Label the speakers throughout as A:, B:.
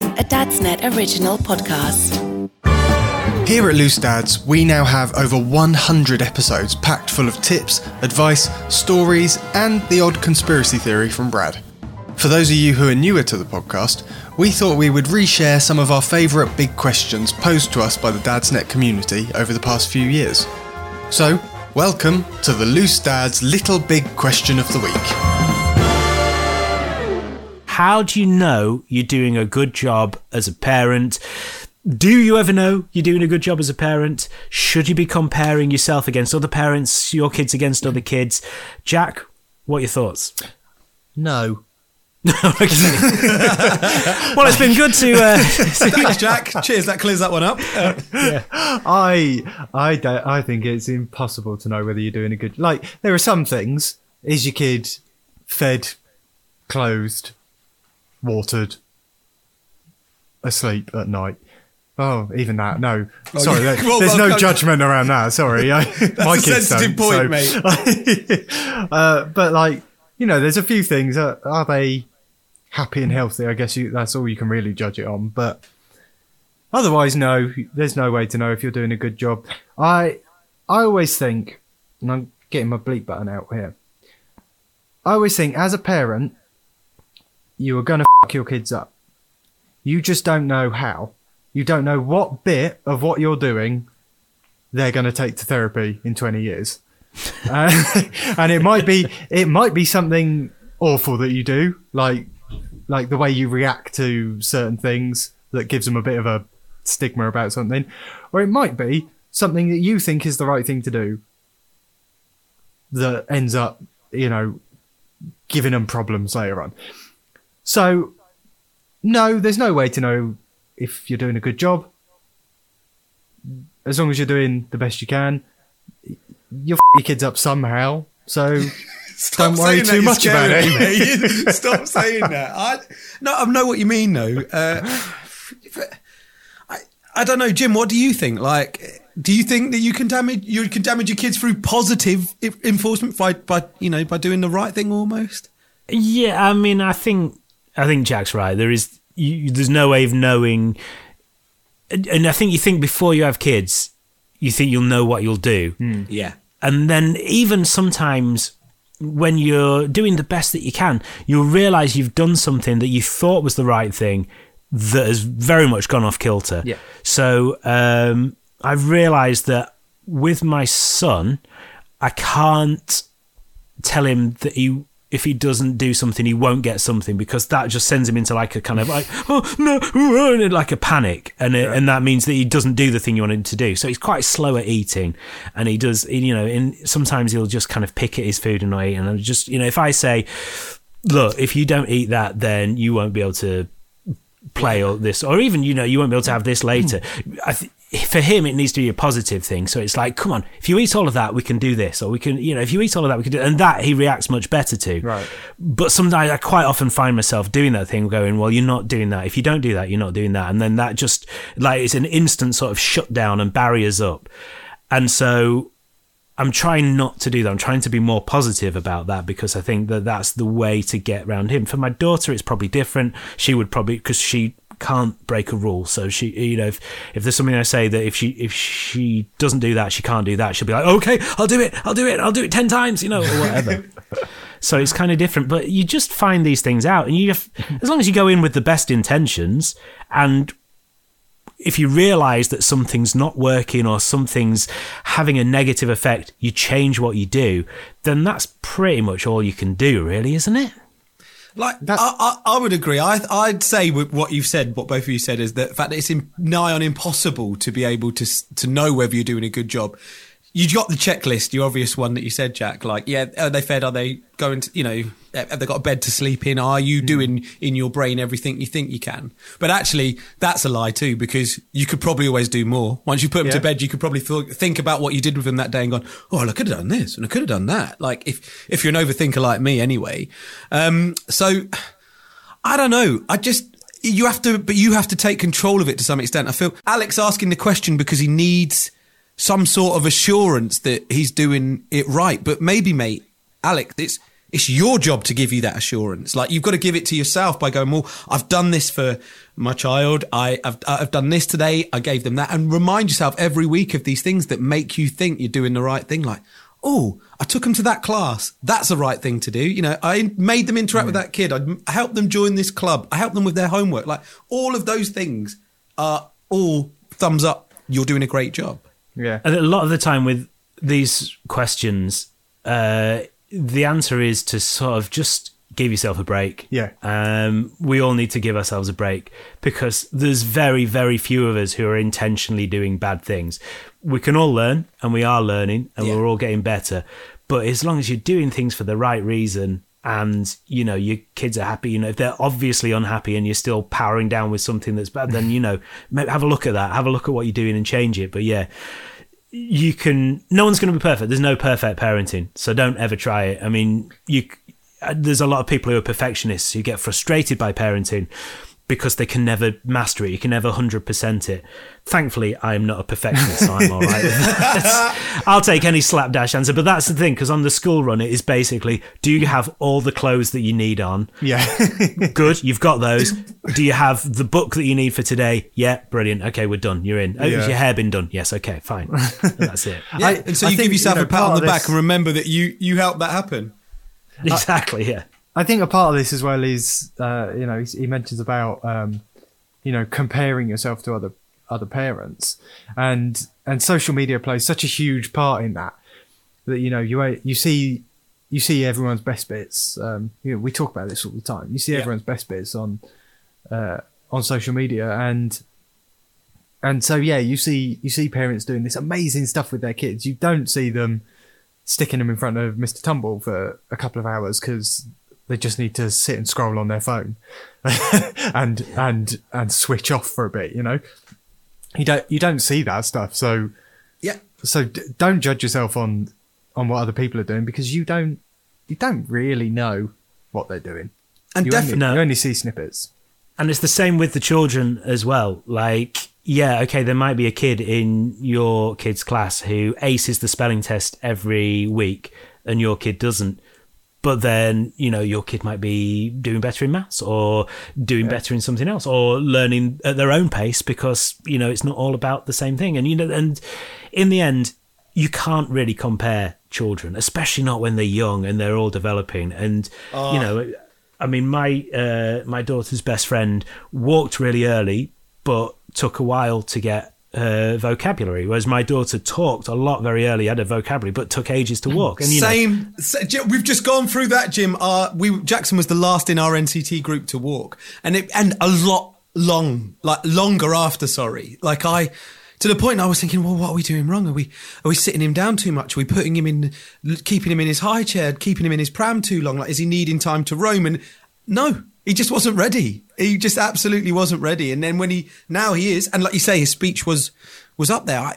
A: a Dadsnet original podcast.
B: Here at Loose Dads, we now have over 100 episodes packed full of tips, advice, stories, and the odd conspiracy theory from Brad. For those of you who are newer to the podcast, we thought we would reshare some of our favourite big questions posed to us by the Dadsnet community over the past few years. So, welcome to the Loose Dads Little Big Question of the Week
C: how do you know you're doing a good job as a parent? Do you ever know you're doing a good job as a parent? Should you be comparing yourself against other parents, your kids against other kids? Jack, what are your thoughts?
D: No.
C: well, it's been good to. Uh,
D: Thanks, Jack. Cheers. That clears that one up.
E: yeah. I, I, don't, I think it's impossible to know whether you're doing a good. Like, there are some things. Is your kid fed, closed, watered, asleep at night. Oh, even that. No, oh, sorry. Yeah. Well, there's well, no judgment around that. Sorry, I,
D: my kids sensitive don't, point, so.
E: mate. uh, but like, you know, there's a few things. Uh, are they happy and healthy? I guess you, that's all you can really judge it on. But otherwise, no. There's no way to know if you're doing a good job. I, I always think, and I'm getting my bleep button out here. I always think, as a parent, you are going to fuck your kids up. You just don't know how. You don't know what bit of what you're doing they're going to take to therapy in 20 years. uh, and it might be it might be something awful that you do, like like the way you react to certain things that gives them a bit of a stigma about something, or it might be something that you think is the right thing to do that ends up, you know, giving them problems later on. So, no, there's no way to know if you're doing a good job. As long as you're doing the best you can, you'll f- your kids up somehow. So don't worry too much about it.
D: Stop saying that. I no, I know what you mean though. Uh, I I don't know, Jim. What do you think? Like, do you think that you can damage you can damage your kids through positive enforcement by by you know by doing the right thing almost?
C: Yeah, I mean, I think I think Jack's right. There is you, there's no way of knowing, and I think you think before you have kids, you think you'll know what you'll do.
D: Mm. Yeah,
C: and then even sometimes when you're doing the best that you can, you'll realize you've done something that you thought was the right thing that has very much gone off kilter.
D: Yeah.
C: So um, I've realized that with my son, I can't tell him that he if he doesn't do something, he won't get something because that just sends him into like a kind of like oh no, like a panic, and it, and that means that he doesn't do the thing you want him to do. So he's quite slow at eating, and he does, you know, and sometimes he'll just kind of pick at his food and not eat. And I'm just, you know, if I say, look, if you don't eat that, then you won't be able to play or this, or even you know, you won't be able to have this hmm. later. I th- for him, it needs to be a positive thing. So it's like, come on, if you eat all of that, we can do this, or we can, you know, if you eat all of that, we can do, and that he reacts much better to.
D: Right.
C: But sometimes I quite often find myself doing that thing, going, well, you're not doing that. If you don't do that, you're not doing that, and then that just like it's an instant sort of shutdown and barriers up, and so. I'm trying not to do that. I'm trying to be more positive about that because I think that that's the way to get around him. For my daughter, it's probably different. She would probably because she can't break a rule. So she, you know, if, if there's something I say that if she if she doesn't do that, she can't do that. She'll be like, okay, I'll do it, I'll do it, I'll do it ten times, you know, or whatever. so it's kind of different, but you just find these things out, and you, have, as long as you go in with the best intentions, and if you realize that something's not working or something's having a negative effect, you change what you do, then that's pretty much all you can do, really, isn't it?
D: Like I, I, I would agree. I, I'd say what you've said, what both of you said, is that the fact that it's in, nigh on impossible to be able to to know whether you're doing a good job. You got the checklist, the obvious one that you said, Jack. Like, yeah, are they fed? Are they going to, you know, have they got a bed to sleep in? Are you doing in your brain everything you think you can? But actually, that's a lie too, because you could probably always do more. Once you put them to bed, you could probably th- think about what you did with them that day and gone, oh, I could have done this and I could have done that. Like, if if you're an overthinker like me, anyway. Um, so I don't know. I just you have to, but you have to take control of it to some extent. I feel Alex asking the question because he needs some sort of assurance that he's doing it right. But maybe, mate, Alex, it's it's your job to give you that assurance. Like you've got to give it to yourself by going, well, I've done this for my child. I, I've I've done this today. I gave them that, and remind yourself every week of these things that make you think you're doing the right thing. Like, oh, I took them to that class. That's the right thing to do. You know, I made them interact with that kid. I helped them join this club. I helped them with their homework. Like all of those things are all thumbs up. You're doing a great job.
E: Yeah.
C: And a lot of the time with these questions, uh, the answer is to sort of just give yourself a break.
E: Yeah.
C: Um, we all need to give ourselves a break because there's very, very few of us who are intentionally doing bad things. We can all learn and we are learning and
D: Yeah.
C: we're all getting better. But as long as you're doing things for the right reason and, you know, your kids are happy, you know, if they're obviously unhappy and you're still powering down with something that's bad, then, you know, maybe have a look at that. Have a look at what you're doing and change it. But yeah, you can no one's going to be perfect. There's no perfect parenting so don't ever try it. I mean you uh, there's a lot of people who are perfectionists who get frustrated by parenting because they can never master it. You can never 100% it. Thankfully i'm not a perfectionist so i'm all right i'll take any slapdash answer but that's the thing because on the school run it is basically do you have all the clothes that you need on?
E: Yeah.
C: good you've got those do you have the book that you need for today yeah brilliant okay we're done you're in oh,
E: Yeah.
C: has your hair been done yes okay fine that's it
D: Yeah.
E: I-
D: and so
E: I
D: you
E: think,
D: give yourself
E: you know,
D: a pat on
E: of
D: the back
E: this-
D: and remember that you you helped that happen.
C: exactly yeah
E: I think a part of this as well is, uh, you know, he he mentions about, um, you know, comparing yourself to other other parents, and and social media plays such a huge part in that. That you know, you you see you see everyone's best bits. Um, you know, we talk about this all the time. You see
D: Yeah.
E: everyone's best bits on uh, on social media, and and so yeah, you see you see parents doing this amazing stuff with their kids. You don't see them sticking them in front of Mr. Tumble for a couple of hours because they just need to sit and scroll on their phone and and and switch off for a bit. You know, you don't you don't see that stuff. So
D: Yeah.
E: so d- don't judge yourself on on what other people are doing because you don't you don't really know what they're doing.
D: And
E: you
D: definitely
E: only, you only see snippets.
C: And it's the same with the children as well. Like, yeah, okay, there might be a kid in your kid's class who aces the spelling test every week and your kid doesn't. But then, you know, your kid might be doing better in maths or doing better in something else or learning at their own pace because, you know, it's not all about the same thing. And, you know, and in the end, you can't really compare children, especially not when they're young and they're all developing. And, you ah. know, I mean, my uh, my daughter's best friend walked really early, but took a while to get her vocabulary. Whereas my daughter talked a lot very early, had a vocabulary, but took ages to walk. And you know,
D: Same. sa- We've just gone through that, Jim. Uh, we Jackson was the last in our NCT group to walk, and it and a lot long, like longer after. Sorry, like I. To the point, I was thinking, well, what are we doing wrong? Are we are we sitting him down too much? Are we putting him in, keeping him in his high chair, keeping him in his pram too long? Like, is he needing time to roam? And no, he just wasn't ready. He just absolutely wasn't ready. And then when he now he is, and like you say, his speech was was up there. I,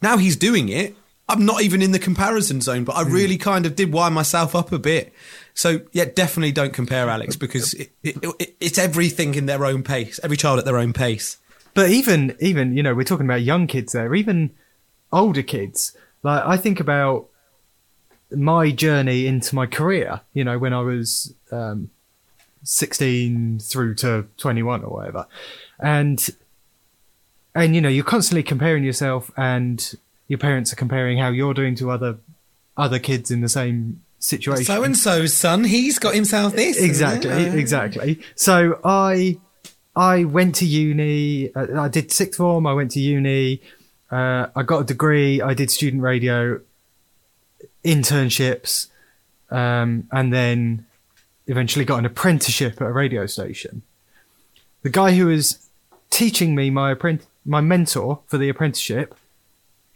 D: now he's doing it. I'm not even in the comparison zone, but I mm. really kind of did wind myself up a bit. So yeah, definitely don't compare Alex because it, it, it, it's everything in their own pace. Every child at their own pace.
E: But even even you know we're talking about young kids there, even older kids. Like I think about my journey into my career. You know when I was um, sixteen through to twenty one or whatever, and and you know you're constantly comparing yourself, and your parents are comparing how you're doing to other other kids in the same situation.
D: So and so's son, he's got himself this.
E: exactly exactly so i I went to uni. Uh, I did sixth form. I went to uni. Uh, I got a degree. I did student radio, internships, um, and then eventually got an apprenticeship at a radio station. The guy who was teaching me my apprent- my mentor for the apprenticeship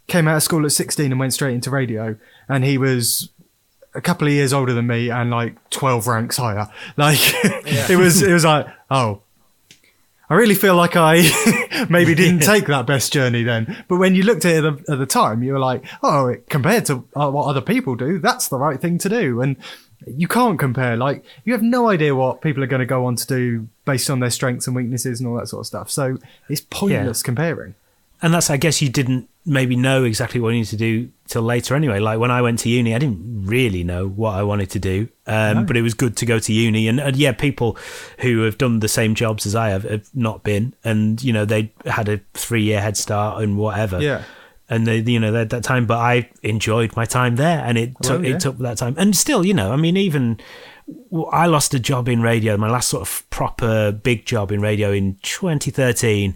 E: came out of school at 16 and went straight into radio and he was a couple of years older than me and like 12 ranks higher like it was it was like oh I really feel like I maybe didn't take that best journey then. But when you looked at it at the, at the time, you were like, oh, it, compared to uh, what other people do, that's the right thing to do. And you can't compare. Like, you have no idea what people are going to go on to do based on their strengths and weaknesses and all that sort of stuff. So it's pointless comparing.
C: and that's I guess you didn't maybe know exactly what you need to do till later anyway. Like when I went to uni, I didn't really know what I wanted to do, um, but it was good to go to uni. And, and yeah, people who have done the same jobs as I have have not been, and you know they had a three year head start and whatever.
E: Yeah.
C: And they, you know, they had that time, but I enjoyed my time there, and it took
E: yeah.
C: it took that time, and still, you know, I mean, even I lost a job in radio, my last sort of proper big job in radio in 2013,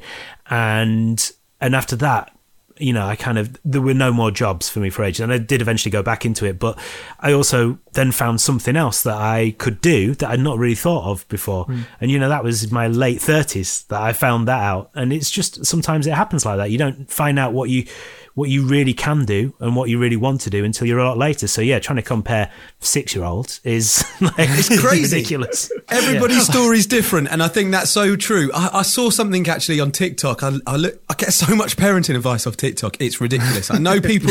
C: and and after that, you know, I kind of there were no more jobs for me for ages, and I did eventually go back into it, but I also then found something else that I could do that I'd not really thought of before, hmm. and you know, that was my late 30s that I found that out, and it's just sometimes it happens like that. You don't find out what you what you really can do and what you really want to do until you're a lot later. So yeah, trying to compare six year olds is like
D: It's crazy.
C: ridiculous.
D: Everybody's story's different, and I think that's so true. I, I saw something actually on TikTok. I, I look, I get so much parenting advice off TikTok. It's ridiculous. I know people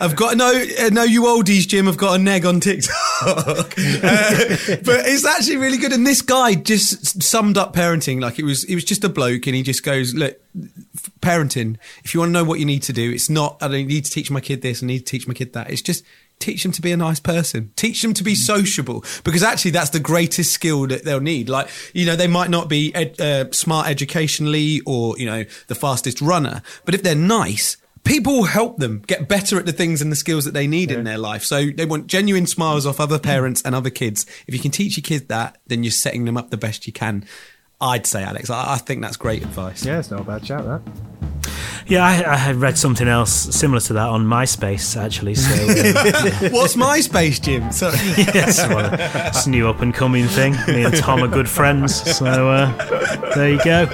D: have got no, uh, no, you oldies, Jim, have got a neg on TikTok, Uh, but it's actually really good. And this guy just summed up parenting like it was. It was just a bloke, and he just goes, "Look, parenting. If you want to know what you need to do, it's not. I don't need to teach my kid this. I need to teach my kid that. It's just." Teach them to be a nice person. Teach them to be sociable because actually that's the greatest skill that they'll need. Like, you know, they might not be ed- uh, smart educationally or, you know, the fastest runner, but if they're nice, people will help them get better at the things and the skills that they need in their life. So they want genuine smiles off other parents and other kids. If you can teach your kids that, then you're setting them up the best you can. I'd say, Alex. I, I think that's great advice.
E: Yeah, it's not a bad shout, that.
C: Yeah, I, I had read something else similar to that on MySpace actually. So uh,
D: What's MySpace, Jim? Sorry.
C: yes, well, it's a new up and coming thing. Me and Tom are good friends, so uh, there you go.